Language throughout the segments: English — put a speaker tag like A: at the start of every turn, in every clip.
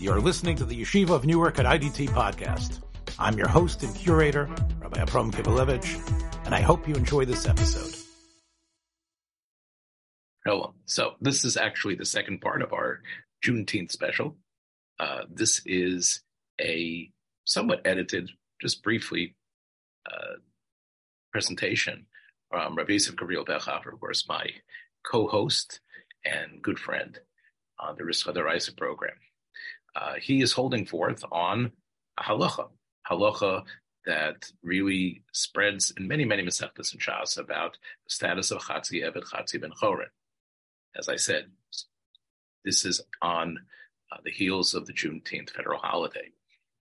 A: You're listening to the Yeshiva of Newark at IDT podcast. I'm your host and curator, Rabbi Abram Kibalevich, and I hope you enjoy this episode.
B: Hello. So this is actually the second part of our Juneteenth special. Uh, this is a somewhat edited, just briefly, uh, presentation from Rabbi Yosef Gavriel Bechhofer, of course, my co-host and good friend on the Rischa Daraisa program. Uh, he is holding forth on halacha, halacha that really spreads in many, many Masechtas and Shas about the status of Chatzi Eved, Chatzi Ben Chorin. As I said, this is on uh, the heels of the Juneteenth federal holiday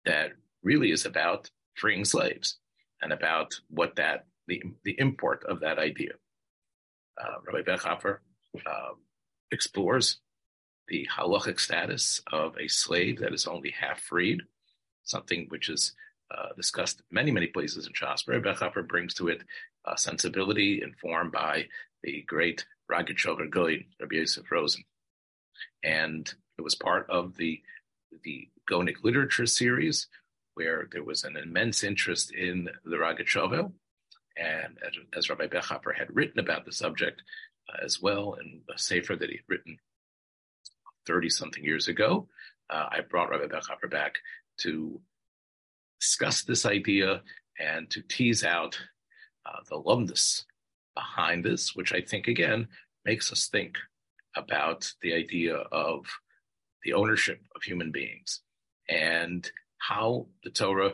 B: that really is about freeing slaves and about what that the the import of that idea. Uh, Rabbi Bechhofer uh, explores the halachic status of a slave that is only half freed, something which is uh, discussed many, many places in Shas. Rabbi Bechhofer brings to it a sensibility informed by the great Ragged Goy, Rabbi Yosef Rosen. And it was part of the, the Gonic literature series, where there was an immense interest in the Ragged. And as, as Rabbi Bechhofer had written about the subject uh, as well in a sefer that he'd written 30 something years ago, uh, I brought Rabbi Bechhofer back to discuss this idea and to tease out uh, the lumdus behind this, which I think again makes us think about the idea of the ownership of human beings and how the Torah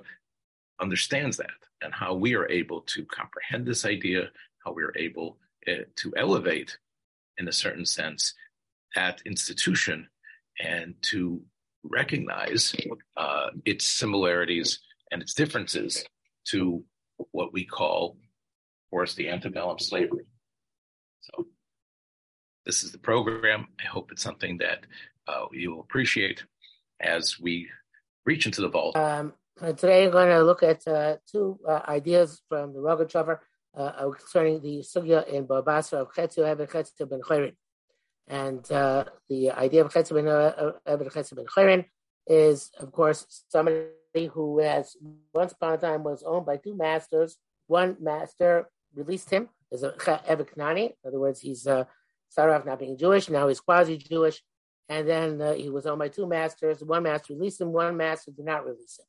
B: understands that and how we are able to comprehend this idea, how we are able uh, to elevate, in a certain sense, that institution and to recognize uh, its similarities and its differences to what we call, of course, the antebellum slavery. So, this is the program. I hope it's something that uh, you will appreciate as we reach into the vault.
C: Um, today, I'm going to look at uh, two uh, ideas from the Rogachover uh, concerning the sugya in Babasa of Chetzu Eben Chetzu Ben Chayrin. And uh, the idea of Chetzu Ben Eben Ben Chayrin is, of course, somebody who has once upon a time was owned by two masters. One master released him as a Eved Knani. In other words, he's uh, started off not being Jewish, now he's quasi Jewish. And then uh, he was owned by two masters. One master released him, one master did not release him.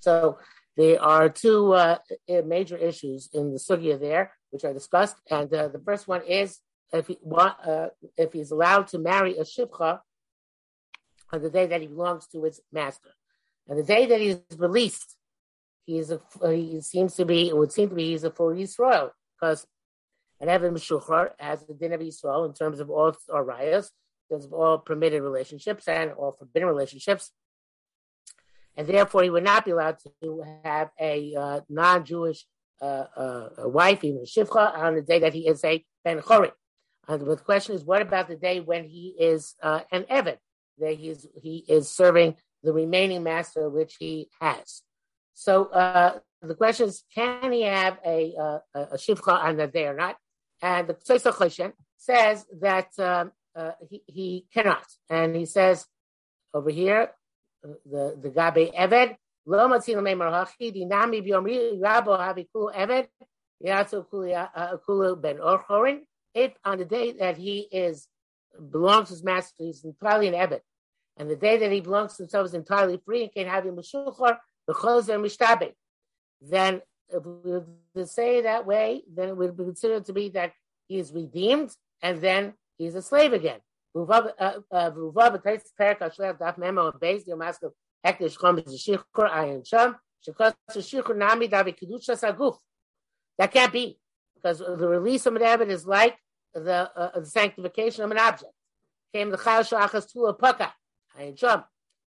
C: So there are two uh, major issues in the sugya there, which are discussed. And uh, the first one is if, he, uh, if he's allowed to marry a shivcha on the day that he belongs to his master. And the day that he's released, he is a, he seems to be, it would seem to be, he's a full Yisrael, because an Evan Meshuchar has the din of Yisrael in terms of all rayas, terms of all permitted relationships and all forbidden relationships. And therefore, he would not be allowed to have a uh, non-Jewish uh, uh, wife, even a shivcha, on the day that he is a ben chorin. And the question is, what about the day when he is uh, an Evan? That he is, he is serving the remaining master which he has. So uh, the question is, can he have a, uh, a shivcha on that day or not? And the Choshen says that um, uh, he, he cannot. And he says over here, the, the Gabe Eved, lo matzil meimar hachi, dinami biomri, rabo havi kulu Eved, yatsu kulu ben orchorin. If on the day that he is belongs to his master, he's entirely an Eved, and the day that he belongs to himself is entirely free and can have him meshulchar, the chozer mishtabe, then if we to say that way, then it would be considered to be that he is redeemed and then he's a slave again. Uh, uh, that can't be because the release of an abbot is like the, uh, the sanctification of an object. Came the chal shachas to a puka. I jump.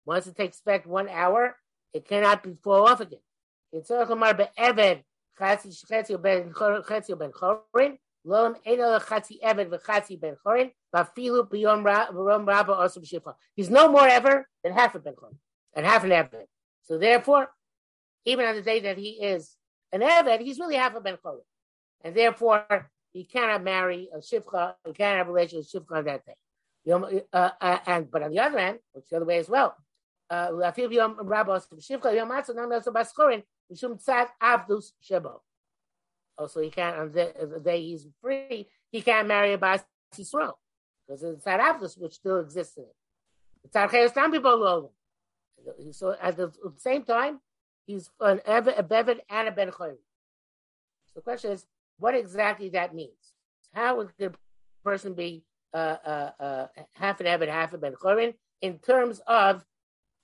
C: Once it takes effect one hour, it cannot be fall off again. Eved. He's no more ever than half a ben chorin and half an eved. So therefore, even on the day that he is an eved, he's really half a ben chorin, and therefore he cannot marry a shifcha. He cannot have a relationship with shifcha on that day. uh, uh, and but on the other hand, it's the other way as well. Uh, also, he can't on the, the day he's free, he can't marry a Bas Yisrael because it's that Avdus which still exists in it. So at the same time, he's an a and a Ben Chayim. So the question is, what exactly that means? How would the person be uh, uh, uh, half an Evid, half a Ben Chorin in terms of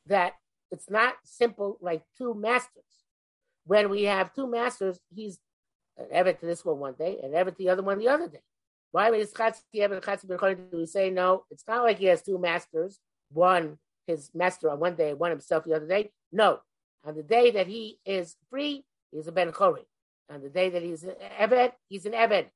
C: that it's not simple like two masters. When we have two masters, he's an Evid to this one one day and Evid to the other one the other day. Why would we say no? It's not like he has two masters, one his master on one day one himself the other day. No. On the day that he is free, he's a Ben Chorin. On the day that he's an Eved, he's an Eved.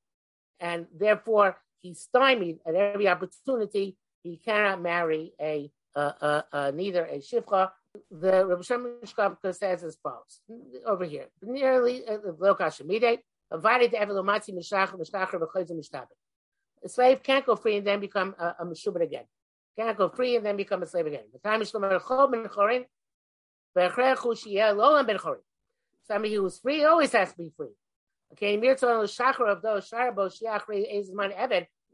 C: And therefore, he's stymied at every opportunity. He cannot marry a uh, uh, uh, neither a shivcha. The Rabbi Shemishkavka says as follows over here. Nearly the lokashemide invited to evelomatzi mishach mishacher v'chayz mishtabit. A slave can't go free and then become a, a again. Can't go free and then become a slave again. The time is ben chorin Somebody was free always has to be free. Okay.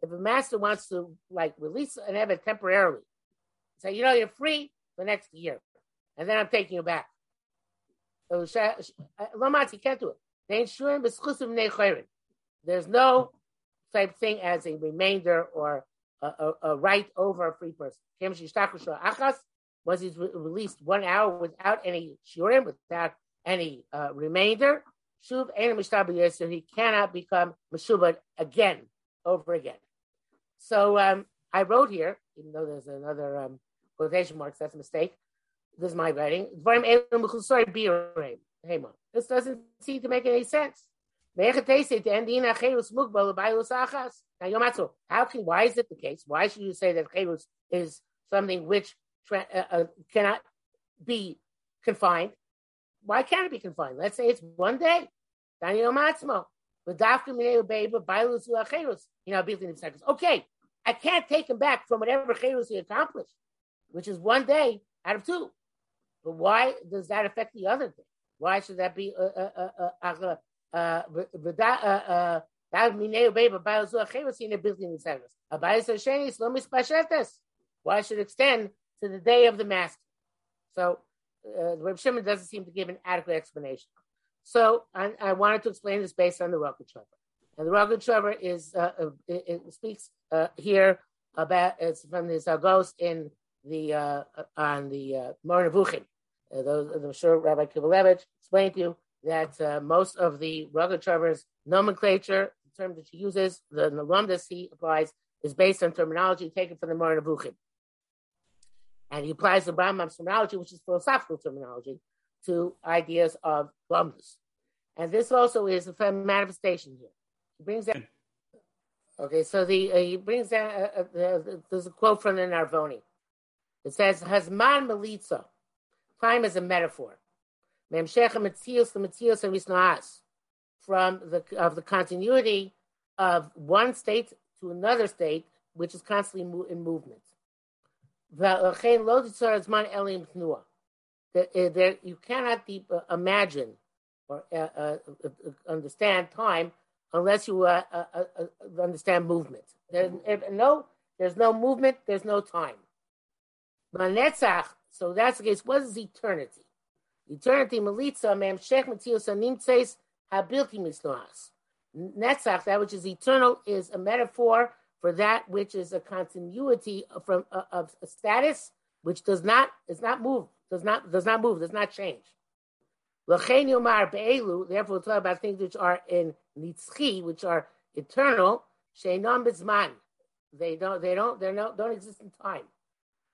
C: If a master wants to like release an Eved temporarily, say, you know, you're free for next year, and then I'm taking you back. So uh, Lamatzi can't do it. There's no type thing as a remainder or a, a, a right over a free person. Was he released one hour without any shurim, without any uh, remainder? So he cannot become Meshubad again, over again. So um, I wrote here, even though there's another um, quotation marks, that's a mistake. This is my writing. This doesn't seem to make any sense. How can, why is it the case? Why should you say that Cherus is something which uh, uh, cannot be confined? Why can't it be confined? Let's say it's one day. Daniel Matzmo. Okay, I can't take him back from whatever cherus he accomplished, which is one day out of two. But why does that affect the other day? Why should that be why should extend to the day of the master? So uh, Reb Shimon doesn't seem to give an adequate explanation. So I, I wanted to explain this based on the Rogachover. And the Rogachover is uh, uh, it, it, speaks uh, here about it's from the Zagos in the uh, on the uh, Moreh Nevuchim. Uh, those I'm sure Rabbi Kivalevich explained to you that uh, most of the Rogachover's nomenclature, the term that she uses, the that he applies, is based on terminology taken from the Moreh Nevuchim. And he applies the Rambam's terminology, which is philosophical terminology, to ideas of Blumness. And this also is a manifestation here. He brings that. Okay, so the uh, he brings down. Uh, uh, there's a quote from the Narvoni. It says, "Hasman melitza." Time is a metaphor. From the of the continuity of one state to another state, which is constantly in movement that, uh, you cannot deep, uh, imagine or uh, uh, uh understand time unless you uh, understand movement. There's no, there's no movement. There's no time. So that's the case. What is eternity? Eternity melitza mem shech mitzios nimtzeis habilti. Netzach, that which is eternal, is a metaphor for that which is a continuity from uh, of a status which does not is not move does not does not move, does not change. Therefore, we'll talk about things which are in nitzchi, which are eternal. They don't. They don't. They don't. Don't exist in time.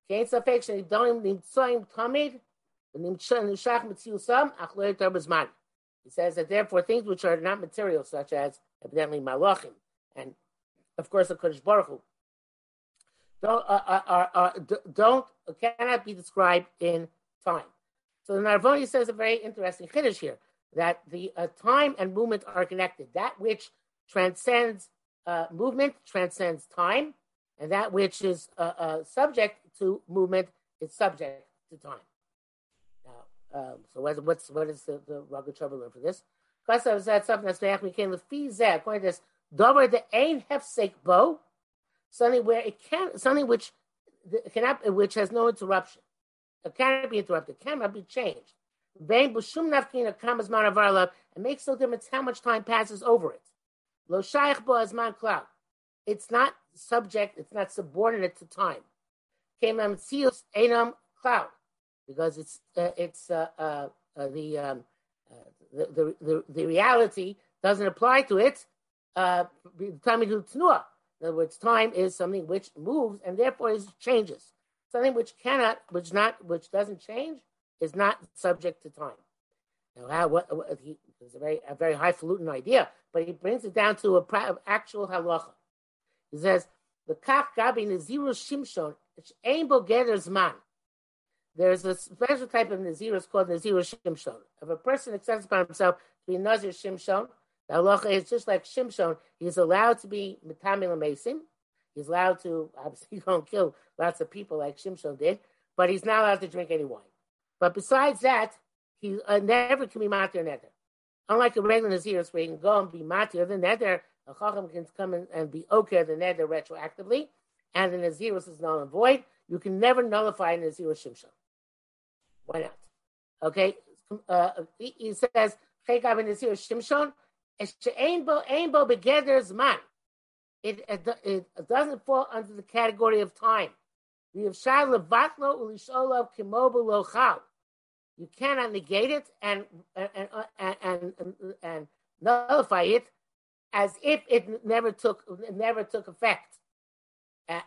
C: He says that therefore things which are not material, such as evidently malachim, and of course the Kodesh Baruch Hu, don't uh, uh, uh, uh don't cannot be described in time. So the Narvoni says a very interesting chiddush here that the time and movement are connected. That which transcends movement transcends time, and that which is subject to movement is subject to time. Now, um, so what, what's what is the, the Rogachover learn for this? Kasav said something that's according to this. Dover the ain hefsek bo, something where it can something which cannot which has no interruption. It cannot be interrupted, cannot be changed. Vein b'shum nafkina kamas manavarla. It makes no difference how much time passes over it. Lo shaykh bo azman cloud. It's not subject. It's not subordinate to time. Kemam tzius enam cloud because it's uh, it's uh, uh, uh the, um, uh, the, the, the reality doesn't apply to it. Uh, time to tnua. In other words, time is something which moves and therefore is changes. Something which cannot, which not, which doesn't change, is not subject to time. Now, how, what, what he, it's a very, a very highfalutin idea, but he brings it down to a actual halacha. He says, "The kach gabi naziru shimshon ain bogeder's man." There's a special type of nazirus called naziru shimshon. If a person accepts upon himself to be nazir shimshon, the halacha is just like shimshon. He's allowed to be mitamil mason. He's allowed to obviously don't kill lots of people like Shimshon did, but he's not allowed to drink any wine. But besides that, he uh, never can be matir nether. Unlike a regular Nazirus where he can go and be matir the nether, a chacham can come in and be okay the nether retroactively, and the Nazirus is null and void. You can never nullify a Nazirus Shimshon. Why not? Okay, uh, he, says, Chekav Nazirus Shimshon, It, it, it doesn't fall under the category of time. You cannot negate it and uh, and, and, and, and nullify it as if it never took never took effect. So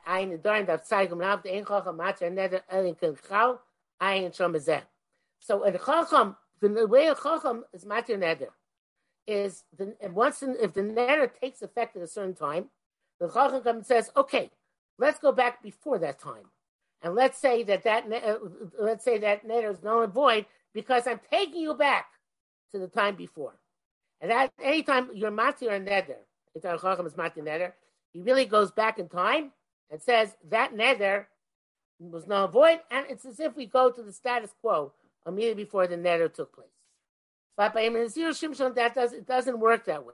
C: in chacham the way a chacham is matzer neder is the, once the, if the neder takes effect at a certain time, the chacham comes and says, okay, let's go back before that time. And let's say that that uh, let's say that neder is null and void because I'm taking you back to the time before. And that anytime you're matir and neder, it's our chacham is matir neder, he really goes back in time and says that neder was null and void, and it's as if we go to the status quo immediately before the neder took place. But by Nazir Shimshon, that does it doesn't work that way.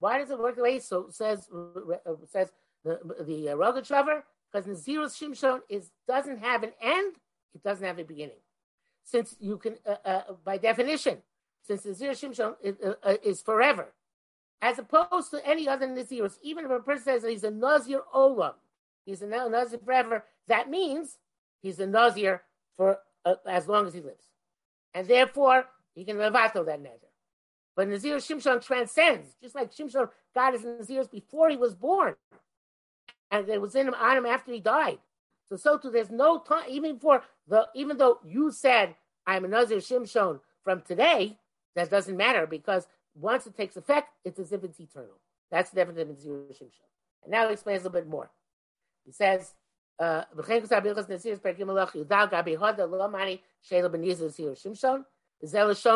C: Why does it work that way? So says uh, says the the uh, Rogachover because Nazirus Shimshon is doesn't have an end, it doesn't have a beginning. Since you can, uh, uh, by definition, since Nazirus Shimshon is, uh, uh, is, forever, as opposed to any other Nazirus, even if a person says that he's a Nazir Olam, he's a Nazir forever, that means he's a Nazir for uh, as long as he lives. And therefore, he can levato that Nazir. But Nazir Shimshon transcends, just like Shimshon got his Nazirs before he was born and it was in him on him after he died. So so too, there's no time even for the even though you said I'm a Nazir Shimshon from today, that doesn't matter because once it takes effect, it's as if it's eternal. That's the difference of Nazir Shimshon. And now he explains a little bit more. He says. Uh, this is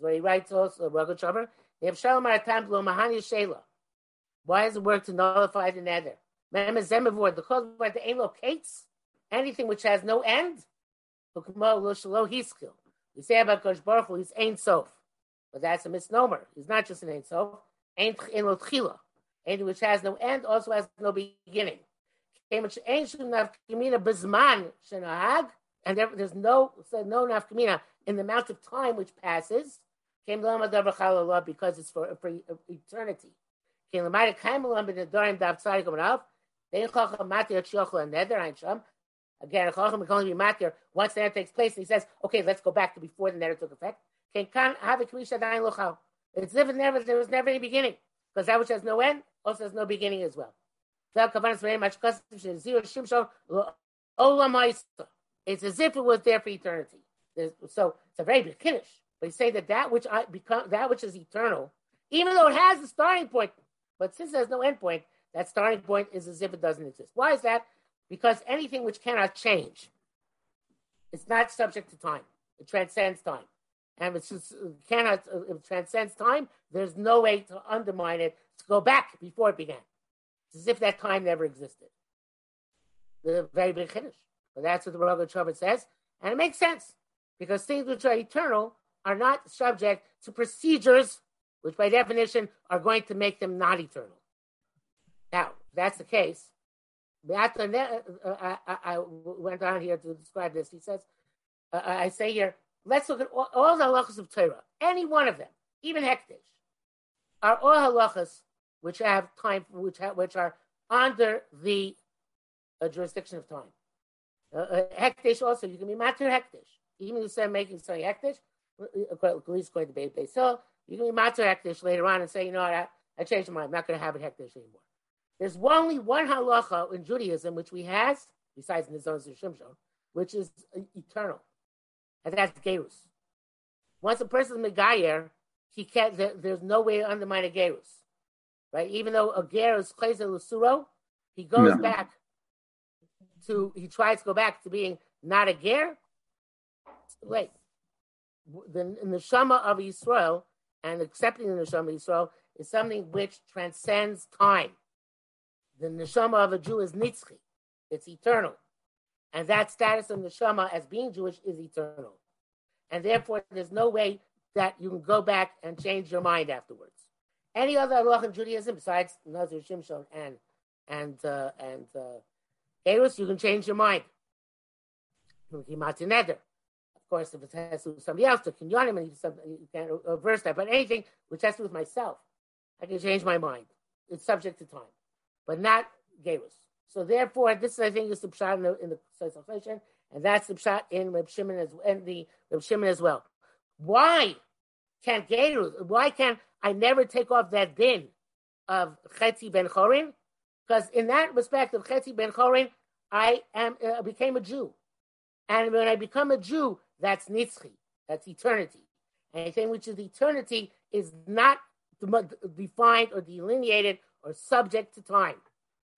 C: what he writes also, Why does it work to nullify the nether? the cause where the locates anything which has no end. We say about Kosh Baruch he's Ein Sof. But that's a misnomer. He's not just an Ein Sof. Ein Chila. Anything which has no end also has no beginning. And there, there's no so no nafkamina in the amount of time which passes. Because it's for, for eternity. Again, once the takes place. And he says, okay, let's go back to before the neder took effect. It's never, never, there was never any beginning because that which has no end also has no beginning as well. It's as if it was there for eternity. So it's a very big kiddush. But he say that that which I become that which is eternal, even though it has a starting point, but since there's no end point, that starting point is as if it doesn't exist. Why is that? Because anything which cannot change, it's not subject to time. It transcends time. And it uh, cannot, uh, if it transcends time, there's no way to undermine it, to go back before it began. It's as if that time never existed. the very big. But that's what the Rogachover says. And it makes sense because things which are eternal are not subject to procedures which by definition are going to make them not eternal. Now, that's the case, uh, I, I went on here to describe this. He says, uh, I say here, let's look at all, all the halachas of Torah, any one of them, even Hektish, are all halachas which have time, which have, which are under the uh, jurisdiction of time. Uh, uh, hektish also, you can be matter hektish. Even if you say making something hektish, uh, uh, at least going to be so you can be matter hektish later on and say, you know what, I, I changed my mind, I'm not going to have it hektish anymore. There's only one halacha in Judaism which we has, besides Nizon Shimshon, which is uh, eternal, and that's Gerus. Once a person is Megayer, he can't. There, there's no way to undermine a Gerus, right? Even though a Gerus plays a Lusuro, he goes no. back to. He tries to go back to being not a Ger. Wait, the, the Shama of Israel and accepting the Neshama of Israel is something which transcends time. The neshama of a Jew is nitzchi; it's eternal, and that status of neshama as being Jewish is eternal, and therefore there's no way that you can go back and change your mind afterwards. Any other halach in Judaism besides Nazir Shimshon and and uh, and uh, Gerus, you can change your mind. Of course, if it has to do with somebody else, to kinyanim, you can't reverse that. But anything which has to do with myself, I can change my mind. It's subject to time but not Gerus. So therefore, this I think is the pshat in the, in the and that's the pshat in Reb Shimon as and the Reb Shimon as well. Why can't Gerus? Why can't I never take off that din of Chetzi ben Chorin? Because in that respect of Chetzi ben Chorin, I am uh, became a Jew, and when I become a Jew, that's Nitzchi, that's eternity. Anything which is eternity is not defined or delineated or subject to time.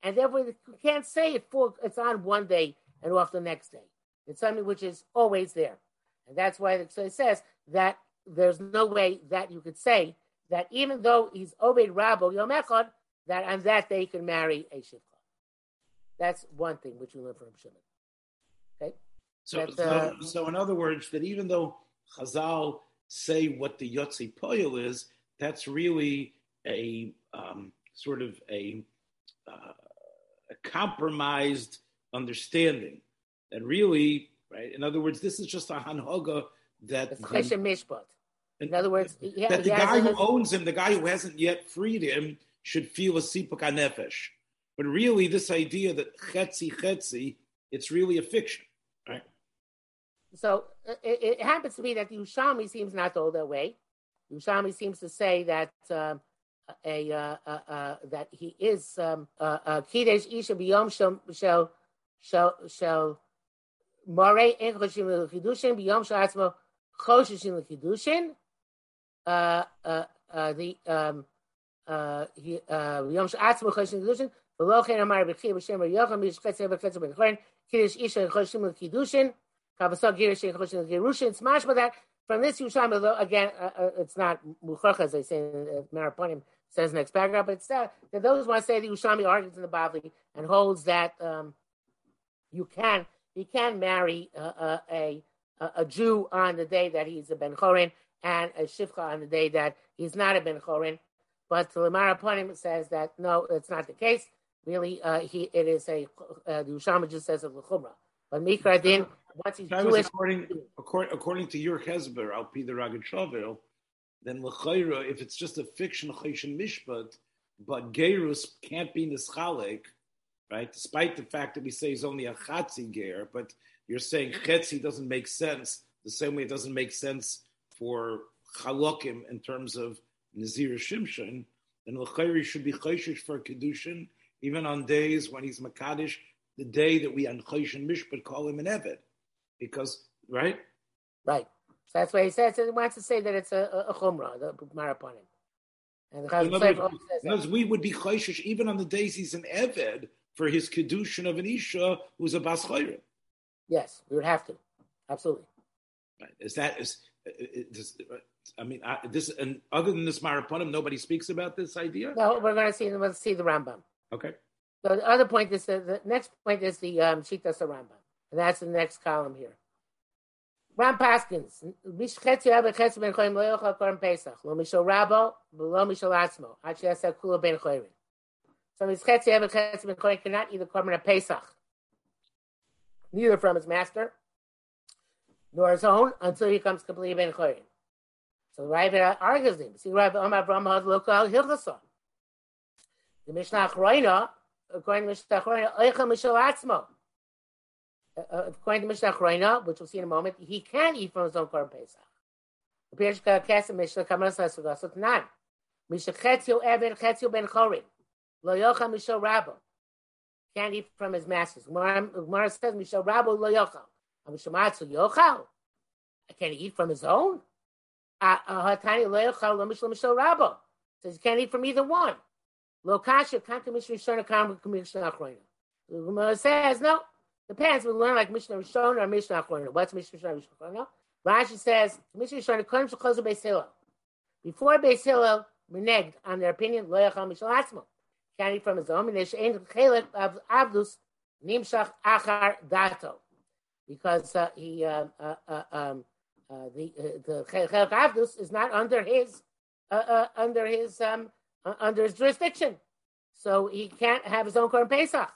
C: And therefore, you can't say it for, it's on one day and off the next day. It's something which is always there. And that's why it says that there's no way that you could say that even though he's Obed Rabbo Yom that on that day he can marry a Shivcha. That's one thing which we learn from Shimon. Okay?
B: So, uh, so, so, in other words, that even though Chazal say what the Yotzi Poyel is, that's really a um, sort of a, uh, a compromised understanding that really, right? In other words, this is just a hanhoga that.
C: mishpat. In other words,
B: yeah, that the guy who owns him, the guy who hasn't yet freed him, should feel a sipuk nefesh. But really, this idea that chetzi chetzi, it's really a fiction?
C: So it, it, happens to be that the Yerushalmi seems not to hold that way. Yerushalmi seems to say that um, a uh, uh, uh, that he is um, Kidesh Isha Biyom shall shall shall Morei in chosim L'Chidushin Biyom shall Atzmo Choshishim L'Chidushin. Uh, uh, uh, the um, uh, he, uh, Biyom Shel Atzmo Choshishim L'Chidushin. V'lo Chen Amar B'Chiyah B'Shem B'Yocham B'Yishchetz B'Chetz B'Chorin Isha Choshim L'Chidushin. That from this Yerushalmi, although again, uh, uh it's not Mukhach, as they say in uh, Mareh Panim, says next paragraph, but it's uh, that those who want to say the Yerushalmi argues in the Bavli and holds that um, you can he can marry uh, uh, a, a, a Jew on the day that he's a Ben Chorin and a Shivcha on the day that he's not a Ben Chorin. But the Mareh Panim says that no, it's not the case. Really, uh, he it is a uh, the Yerushalmi just says a the but Mikra Din, once he's Jewish,
B: according, according, according to your Hezber, Al Pi the Ragged Shavel, then l'chayra, if it's just a fiction chayshin mishpat, but gerus can't be nischalek, right? Despite the fact that we say he's only a chatzi ger, but you're saying chetzi doesn't make sense the same way it doesn't make sense for chalokim in terms of nazir shimshon. Then l'chayra should be chayshish for kedushin, even on days when he's makadish, the day that we on chayshin mishpat call him an eved, because right,
C: right. So that's why he says he wants to say that it's a, a, a chumrah, the maraponim. And
B: the words, we would be chayshish even on the days he's an eved for his kedushin of an isha who's a bas chayrim.
C: Yes, we would have to, absolutely.
B: Right. Is that is? Uh, is I mean, I, this and other than this maraponim, nobody speaks about this idea.
C: No, we're going to see. Let's see the Rambam.
B: Okay.
C: So the other point is the, the next point is the um, Shita Saramba, and that's the next column here. Ram Paskins, Mishchetzi Abba Chetzi Ben Choyim Lo Korm Pesach, Lo Mishal Rabo, Lo Mishal Atzmo, Achi Yaseh Kula Ben Choyim. So Mishchetzi Abba Chetzi Ben Choyim cannot eat the Korban of Pesach, neither from his master, nor his own, until he comes completely Ben Choyim. So Rabbi argues him. See, Rabbi Omar Brahma Lokal Hilchasah. The Mishnah Achroina, according to Mishnah Mishal according to Mishnah Chroina, which we'll see in a moment, he can eat from his own korban pesach. Mishnah Chetzio Eben Chetzio Ben Chorin. Lo Yocha Mishnah Rabbo. Can't eat from his masters. Gemara says Mishnah Rabbo Lo Yocha. Mishnah Matzu Yochal. Can he eat from his own? Hatani Lo Yochal Lo Mishnah Mishnah Rabbo. Says he can't eat from either one. Lo Kasha Kanka Mishnah Shona Kam Mishnah Chroina. The Gemara says no. Depends. We learn like Mishnah Rishon or Mishnah Achronim. What's Mishnah Rishon? Mishnah Rashi says Mishnah Rishon Kodim Shechazul Beis Hillel. Before Beis Hillel reneged on their opinion, Lo Yachal Mishal Atzmo. Can from his own. Minish Ein Chelet of Avdus Nimshach Achar Dato, because uh, he uh, uh, uh um, uh, the uh, the Chelet Avdus is not under his under his um, Uh, under his jurisdiction, so he can't have his own Korban Pesach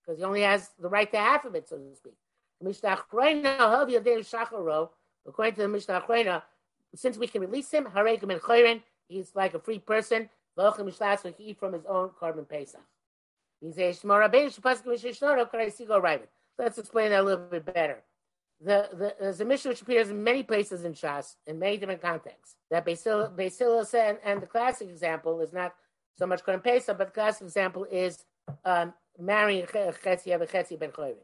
C: because he only has the right to half of it, so to speak. According to the Mishnah Achrayna, since we can release him, he's like a free person. He eat from his own korban pesach. Let's explain that a little bit better. The, the, there's a mission which appears in many places in Shas, in many different contexts. That Beis Hillel said, and the classic example is not so much Korban Pesach, but the classic example is um, marrying Chetzi Ever Chetzi Ben Chorin.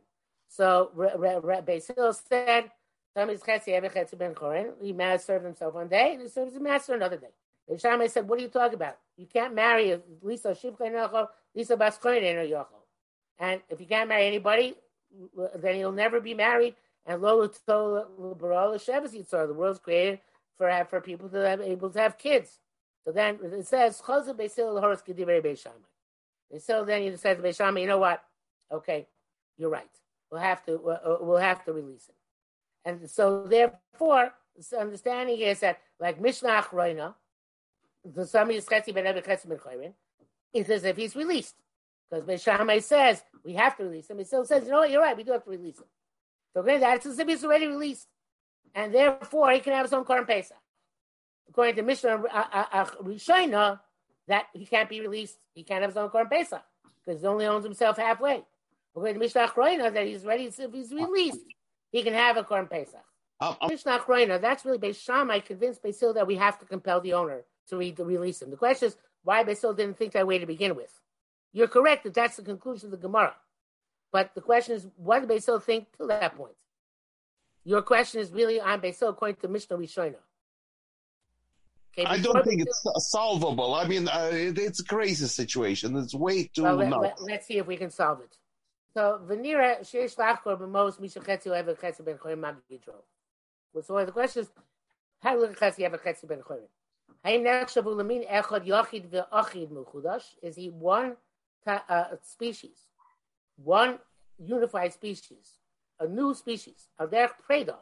C: So Beis Hillel said, Tommy's Chetzi Ever Chetzi Ben Chorin. He married, served himself one day, and he served his master another day. And Shammai said, What are you talking about? You can't marry Lisa Shivcha Lisa Baskoin Yochel. And if you can't marry anybody, then he'll never be married. And Lola told the world's created for for people to have able to have kids. So then it says Chazal Beis Hillel Horos Kedivrei Beishamai. And so then he says to Beishama, you know what? Okay, you're right. We'll have to uh, we'll have to release him. And so therefore, the understanding is that like Mishnah Achroina, the Sami is Chetzi Ben Chayrin, it says if he's released. Because Beishama says we have to release him. He still says, you know what, you're right, we do have to release him. So okay, that's as if he's already released. And therefore he can have his own Korban Pesach. According to Mishnah uh, uh, uh, that he can't be released. He can't have his own Korban Pesach because he only owns himself halfway. According to Mishnah Chroina, that he's ready, if he's released, he can have a Korban Pesach. Um, um, Mishnah Chroina, that's really Beis Shammai convinced Beis Hillel that we have to compel the owner to, re- to release him. The question is why Beis Hillel didn't think that way to begin with. You're correct that that's the conclusion of the Gemara. But the question is, what did Beis Hillel think till that point? Your question is really on Beis Hillel according to Mishnah Rishoina.
D: Okay, I don't think it's solvable. I mean, uh, it, it's a crazy situation. It's way too well,
C: let, us see if we can solve it. So, Venira, Sheish Lachkor, Bemos, Misha Chetzi, Ever Chetzi Ben Choyim Magidro. So, the question is, how do Chetzi Ever Chetzi Ben Choyim? Haim Nechshavu Lamin Echad Yachid Ve'achid Muchudash? Is he one uh, species, one unified species, a new species, a derech preda,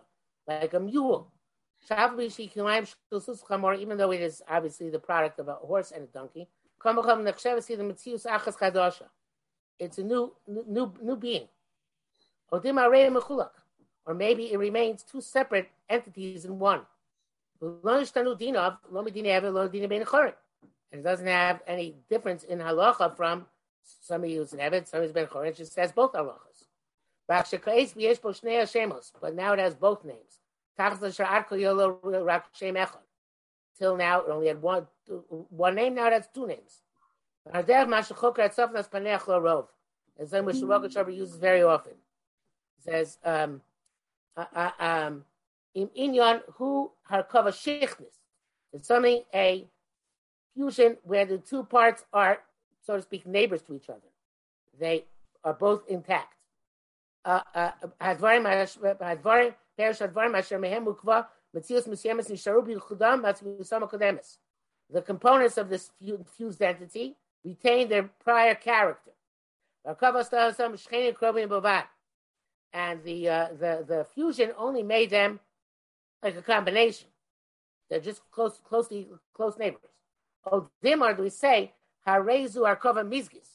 C: like a mule, even though it is obviously the product of a horse and a donkey. It's a new new new being. Or maybe it remains two separate entities in one. And it doesn't have any difference in halacha from somebody who's an Eved, somebody's Ben Chorin. It has both halachas. But now it has both names. Till now, it only had one one name. Now it has two names. As then which Rosh uses very often. It says, um, uh, uh, um, in inyan who harkava sheichnis. It's something a fusion where the two parts are, so to speak, neighbors to each other. They are both intact. Uh, uh, the components of this fused entity retain their prior character. And the uh, the the fusion only made them like a combination. They're just close, closely close neighbors. Oh, dimar, do we say harezu arkova mizgis?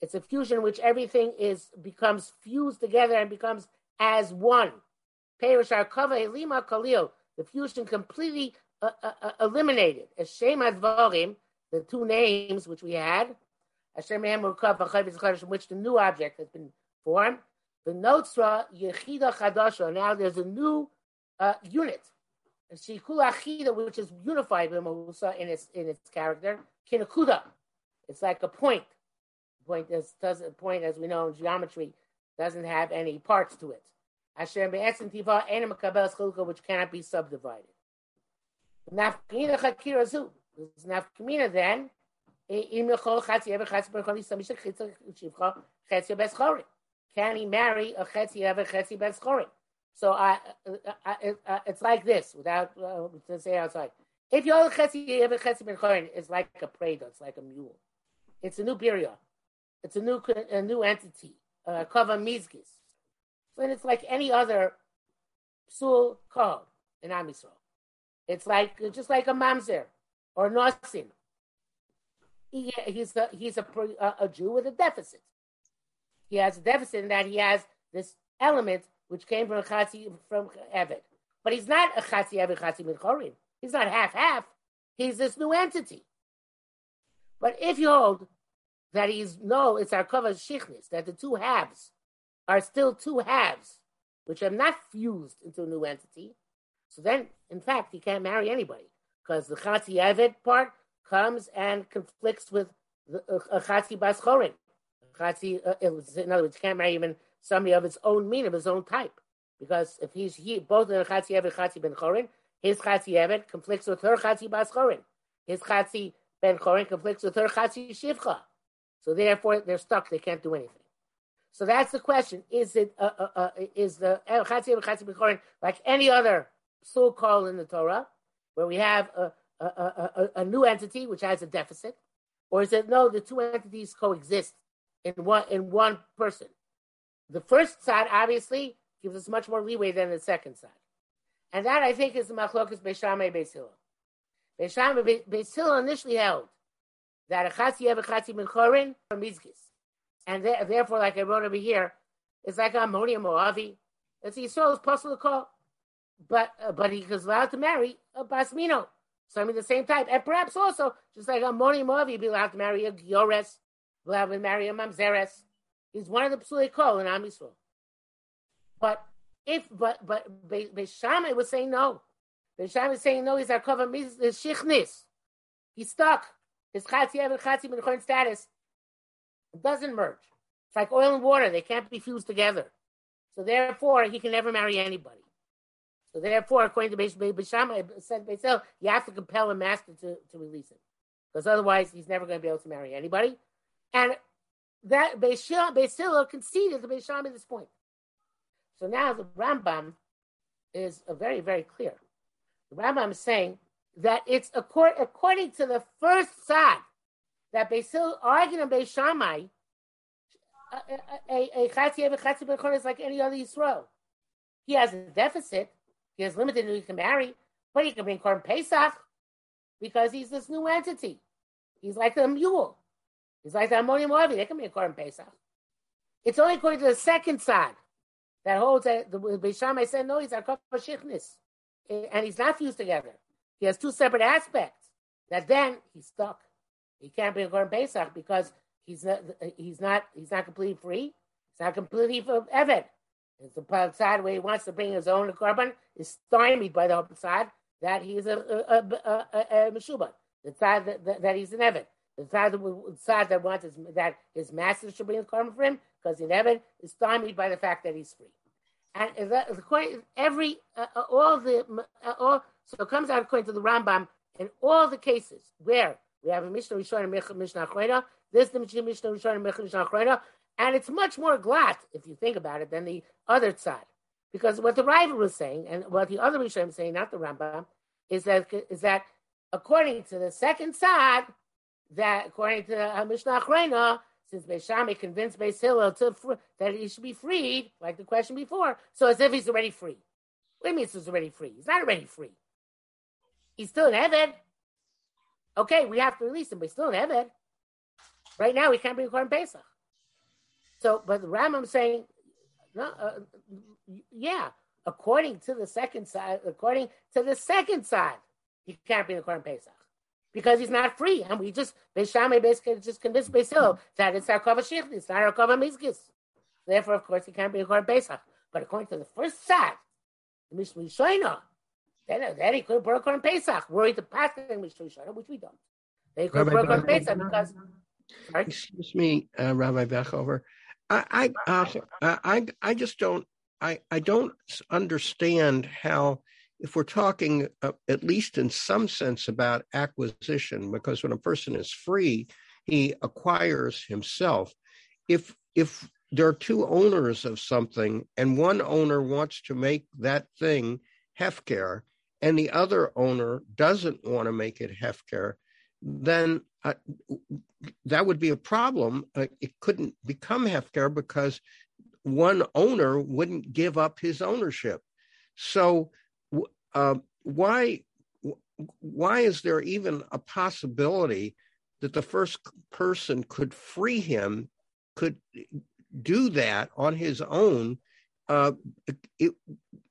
C: It's a fusion in which everything is becomes fused together and becomes as one. Perish arkova elima kalil. The fusion completely uh, uh, uh eliminated. Hashem advarim, the two names which we had, Hashem from which the new object has been formed. The notra yechida chadasha. Now there's a new uh, unit Shikul Achida, which is unified in its in its character, Kinakuda. It's like a point. Point is doesn't point as we know in geometry doesn't have any parts to it. Asher be'etzim tiva enim kabels chilka, which cannot be subdivided. Nafkamina chakira zu. Nafkamina then. Can he marry a chetzi ever chetzi bes chorim? So I, I, I, it's like this, without uh, to say outside. If you have a chetzi ben chorin, it's like a preda, it's like a mule. It's a new period. It's a new a new entity. Uh, kava mizgis. So it's like any other sul called in Amisrael. It's like just like a mamzer or nosin. He, he's a, he's a, a Jew with a deficit. He has a deficit in that he has this element which came from Chatzi from Evet. But he's not a Chatzi Evet Chatzi Minchorim. He's not half half. He's this new entity. But if you hold that he's no, it's our Arkava Shichnis, that the two halves are still two halves, which have not fused into a new entity, so then, in fact, he can't marry anybody because the Chatzi Evet part comes and conflicts with the uh, Chatzi Bas Chorin. Chatzi, uh, in other words, he can't marry even somebody of his own mean, of his own type. Because if he's he, both in Chatzi Evet, Chatzi Ben Chorin, his Chatzi Evet conflicts with her Chatzi Bas Chorin. His Chatzi Ben Chorin conflicts with her Chatzi Shivcha. So therefore, they're stuck. They can't do anything. So that's the question: Is it uh, uh, uh, is the Chatzi Chatzi Chorin like any other so called in the Torah, where we have a, a, a, a, new entity which has a deficit, or is it no? The two entities coexist in one in one person. The first side obviously gives us much more leeway than the second side. And that I think is the machlokas Beishamay Beisila. Beishamay Beisila initially held that a chatzi ever chatzi ben chorin or mizgis. And therefore, like I wrote over here, it's like Amoni uMoavi. It's Yisrael's to call. But uh, but he was allowed to marry a basmino, something the same type, and perhaps also just like Amoni uMoavi, be allowed to marry a giores, allowed to marry a mamzeres. He's one of the Psulei Kol in Am Yisrael. But if but but Beishamai was saying no. Beishamai is saying no. He's our cover. His shichnis. He's stuck. His chatzi ever chatzi ben status doesn't merge. It's like oil and water; they can't be fused together. So therefore, he can never marry anybody. So therefore, according to Beishamai, said Beisel, you have to compel a master to, to release him, because otherwise, he's never going to be able to marry anybody. And that Beisila conceded to Beisham at this point. So now the Rambam is very, very clear. Rambam is saying that it's according, according to the first side that Beisil argued on Beishamai, a Chatzi a Chatzi Ben is like any other Yisrael. He has a deficit. He has limited who he can marry, but he can bring Korban Pesach because he's this new entity. He's like the mule. He's like the Amoni uMoavi. They can be a Korban Pesach. It's only according to the second side that holds that the Beishamai said, no, he's a Kofar Shichnis. And he's not fused together. He has two separate aspects. That then he's stuck. He can't be a Korban Pesach because he's not, he's not, he's not completely free. He's not completely for Evet. It's the side where he wants to bring his own Korban is stymied by the side that he's a, a, a, a, a, Meshuba. The side that, that, that he's an Evet. The side that, that wants is that his master should bring the karma for him because in heaven is stymied by the fact that he's free. And that, every uh, uh, all the uh, all so it comes out according to the Rambam in all the cases where we have a Mishnah Rishon and Mishnah Achrona, this the Mishnah Rishon and Mishnah Achrona, and it's much more glatt if you think about it than the other side, because what the rival was saying and what the other Rishon is saying, not the Rambam, is that is that according to the second side, that according to uh, Mishnah Achrona, since Beishami convinced Beis Hillel to, that he should be freed, like the question before, so as if he's already free. What do you mean he's already free? He's not already free. He's still in heaven. Okay, we have to release him, but he's still in heaven. Right now, he can't be Korban Pesach. So, but the Rambam saying, no, uh, yeah, according to the second side, according to the second side, he can't be Korban Pesach because he's not free. And we just, Beis Shammai basically just convinced Basil that it's Arkava Shichli, it's not Arkava Mizgis. Therefore, of course, he can't be a Korban Pesach. But according to the first side, the Shoina, then, then he could work on Pesach. Worried the past in Mishnah Shoina, which we don't. They could work on Pesach because.
E: Sorry? Excuse me, uh, Rabbi Bechhofer. I I, uh, I I just don't I I don't understand how if we're talking uh, at least in some sense about acquisition because when a person is free he acquires himself if if there are two owners of something and one owner wants to make that thing hefker and the other owner doesn't want to make it hefker then uh, that would be a problem. Uh, it couldn't become Hefker because one owner wouldn't give up his ownership. So uh, why why is there even a possibility that the first person could free him, could do that on his own? Uh, it,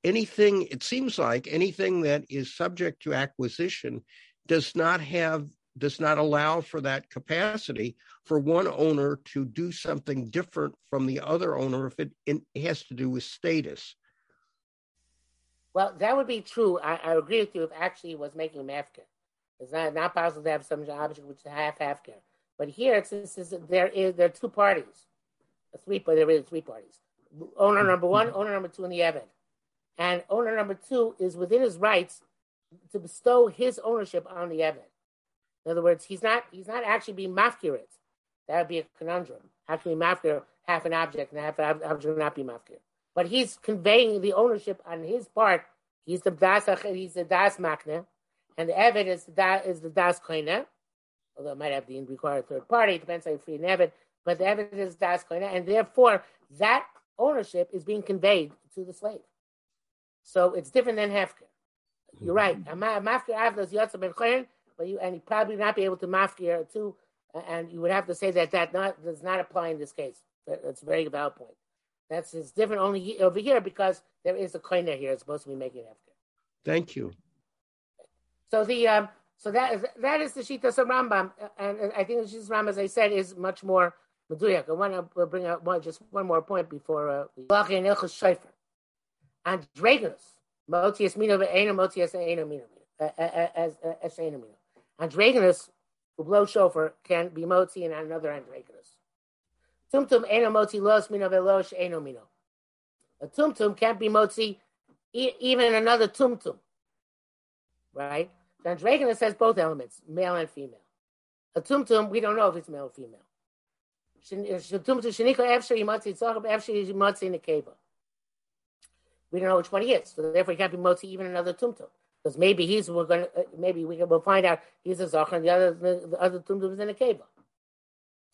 E: anything it seems like anything that is subject to acquisition does not have does not allow for that capacity for one owner to do something different from the other owner if it, it has to do with status.
C: Well, that would be true. I, I agree with you if actually was making mafka. It's not, not possible to have some object which is half half care. But here it's, it's, it's, there is there are two parties. A three but there is three parties. Owner number one, mm-hmm. owner number two, and the Evan. And owner number two is within his rights to bestow his ownership on the Evan. In other words, he's not he's not actually being mafkir That would be a conundrum. Actually, mafkir half an object and half an object not be mafkir. But he's conveying the ownership on his part. He's the das he's the das makne, and the evid is the das is the das koine. Although it might have the required third party, it depends on free an evid. But the evid is das koine, and therefore that ownership is being conveyed to the slave. So it's different than hefker. You're right. Mm-hmm. Mafkir avdos yotza ben but you and you probably not be able to mafkir too, and you would have to say that that not does not apply in this case. That's a very valid point. That's it's different only over here because there is a koiner here. It's supposed to be making after.
E: Thank you.
C: So the um, so that is that is the Shita of Rambam, and I think the Shita Rambam, as I said, is much more meduyak. I want to bring out one just one more point before uh, we and Ilchus Shaifer and Dragonus Motius Mino Ve'ena Motius Eina Mino as as Eina Mino. Androgenous, who blow shofar, can be motzi and another androgenous. Tumtum eno motzi los mino velosh eno mino. A tumtum can't be motzi even another tumtum. Right? The androgenous has both elements, male and female. A tumtum, we don't know if it's male or female. We don't know which one he is, so therefore he can't be motzi even another tumtum because maybe he's we're to uh, maybe we will find out he's a zachar and the other the, the other tumtum is in a cave.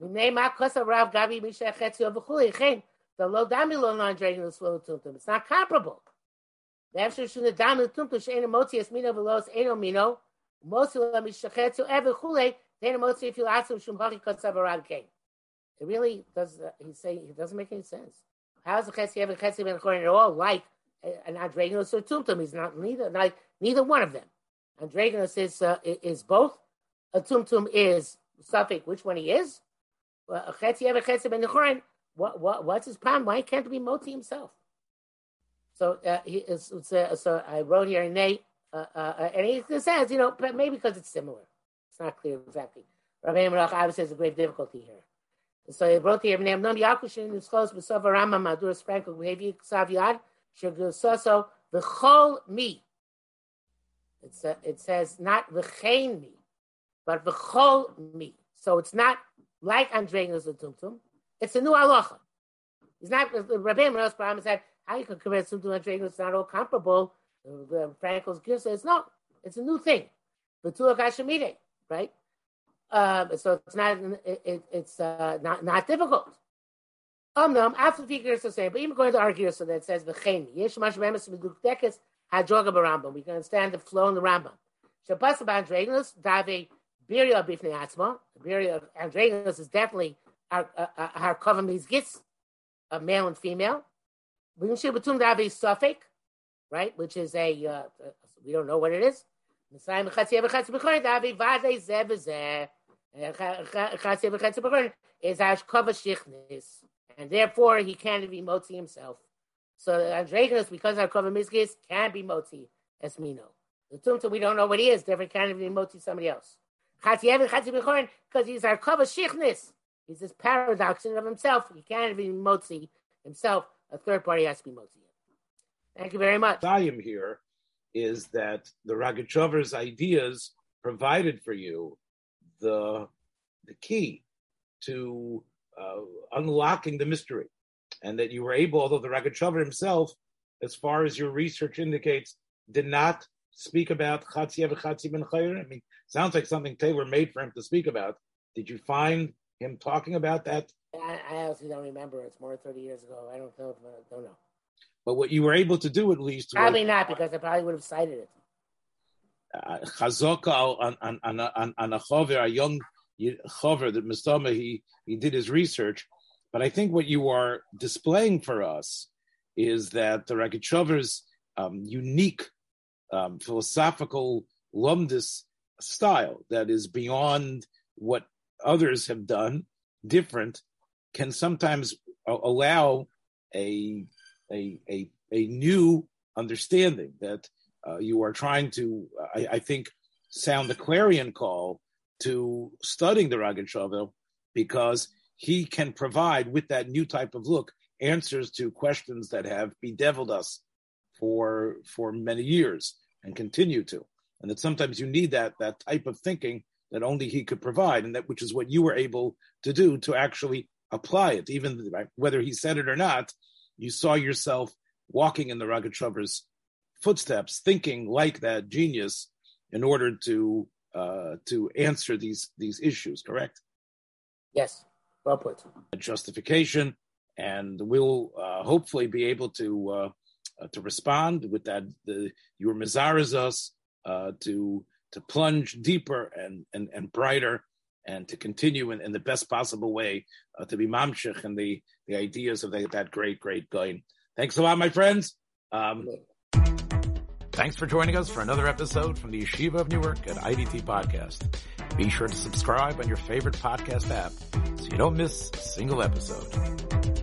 C: It's not comparable. It really does. Uh, he's saying it doesn't make any sense. How is the Chatzi Eved Chatzi Ben Chorin at all like an Adreganus or Tumtum? He's not neither. Like neither one of them. Androgenos is uh, is both. A tumtum is suffix. Which one he is? What what what's his problem? Why can't it be Motzi himself? So uh, he is. Uh, so I wrote here in Nate, uh, uh, uh, and he says, you know, but maybe because it's similar. It's not clear exactly. Rabbi Emerach obviously has a great difficulty here. So he wrote here, "Nam Yakushin is close with Sava Rama Madura Sprinkle Behavior Saviad Shagasoso V'chol Me." It's a, it says not V'chein Me, but V'chol Me. So it's not like Andreas Tumtum. It's a new halacha. It's not the Rabbi Rosh Brahma said how you can compare Tumtum and Andreas. It's not all comparable. Frankel's gift says no. It's a new thing. B'tuach Hashemide, right? Um, so it's not it, it, it's uh, not not difficult. Um, no, after the figures the same, but even going to argue so that says v'chein yesh mash remes meduktekes hadroga barambam. We can understand the flow in the Rambam. Shabbos andregnus dave biria bifnei atzma. Biria of andregnus is definitely our our these gifts of male and female. See between dave suffix, right, which is a uh, we don't know what it is. Messiah chatzi chatzi b'chorin dave vade zeh is Ashkava Shichnis, and therefore he can't be Motzi himself. So Andreganus, because our Ashkava Mizgis, can be Motzi as Mino. The Tumtum, we don't know what he is, therefore can't be Motzi somebody else. Because he's our Ashkava Shichnis. He's this paradox in of himself. He can't be Motzi himself. A third party has to be Motzi. Thank you very much.
B: Time here is that the Rogachover's ideas provided for you the the key to uh, unlocking the mystery, and that you were able, although the Ragachover himself, as far as your research indicates, did not speak about Chatzi Chatzi Ben Chayr. I mean, sounds like something Taylor made for him to speak about. Did you find him talking about that?
C: I, I honestly don't remember. It's more than thirty years ago. I don't know. I don't know.
B: But what you were able to do, at least,
C: probably was, not, because I probably would have cited it
B: on on on on, on a chover, a young chover that Mustama he he did his research, but I think what you are displaying for us is that the Rogachover's um, unique um, philosophical lumdis style that is beyond what others have done, different, can sometimes allow a a a, a new understanding that uh, you are trying to, I, I, think, sound the clarion call to studying the Ragan Shavel because he can provide, with that new type of look, answers to questions that have bedeviled us for for many years and continue to. And that sometimes you need that that type of thinking that only he could provide, and that which is what you were able to do to actually apply it, even whether he said it or not. You saw yourself walking in the Rogachover's footsteps, thinking like that genius in order to uh, to answer these these issues. Correct?
C: Yes, well put.
B: Justification, and we'll uh, hopefully be able to uh, uh to respond with that. The your mizaras us uh, to to plunge deeper and and, and brighter. And to continue in, in the best possible way uh, to be mamshich and the, the ideas of the, that great, great guy. Thanks a lot, my friends. Um,
F: Thanks for joining us for another episode from the Yeshiva of Newark at IDT Podcast. Be sure to subscribe on your favorite podcast app so you don't miss a single episode.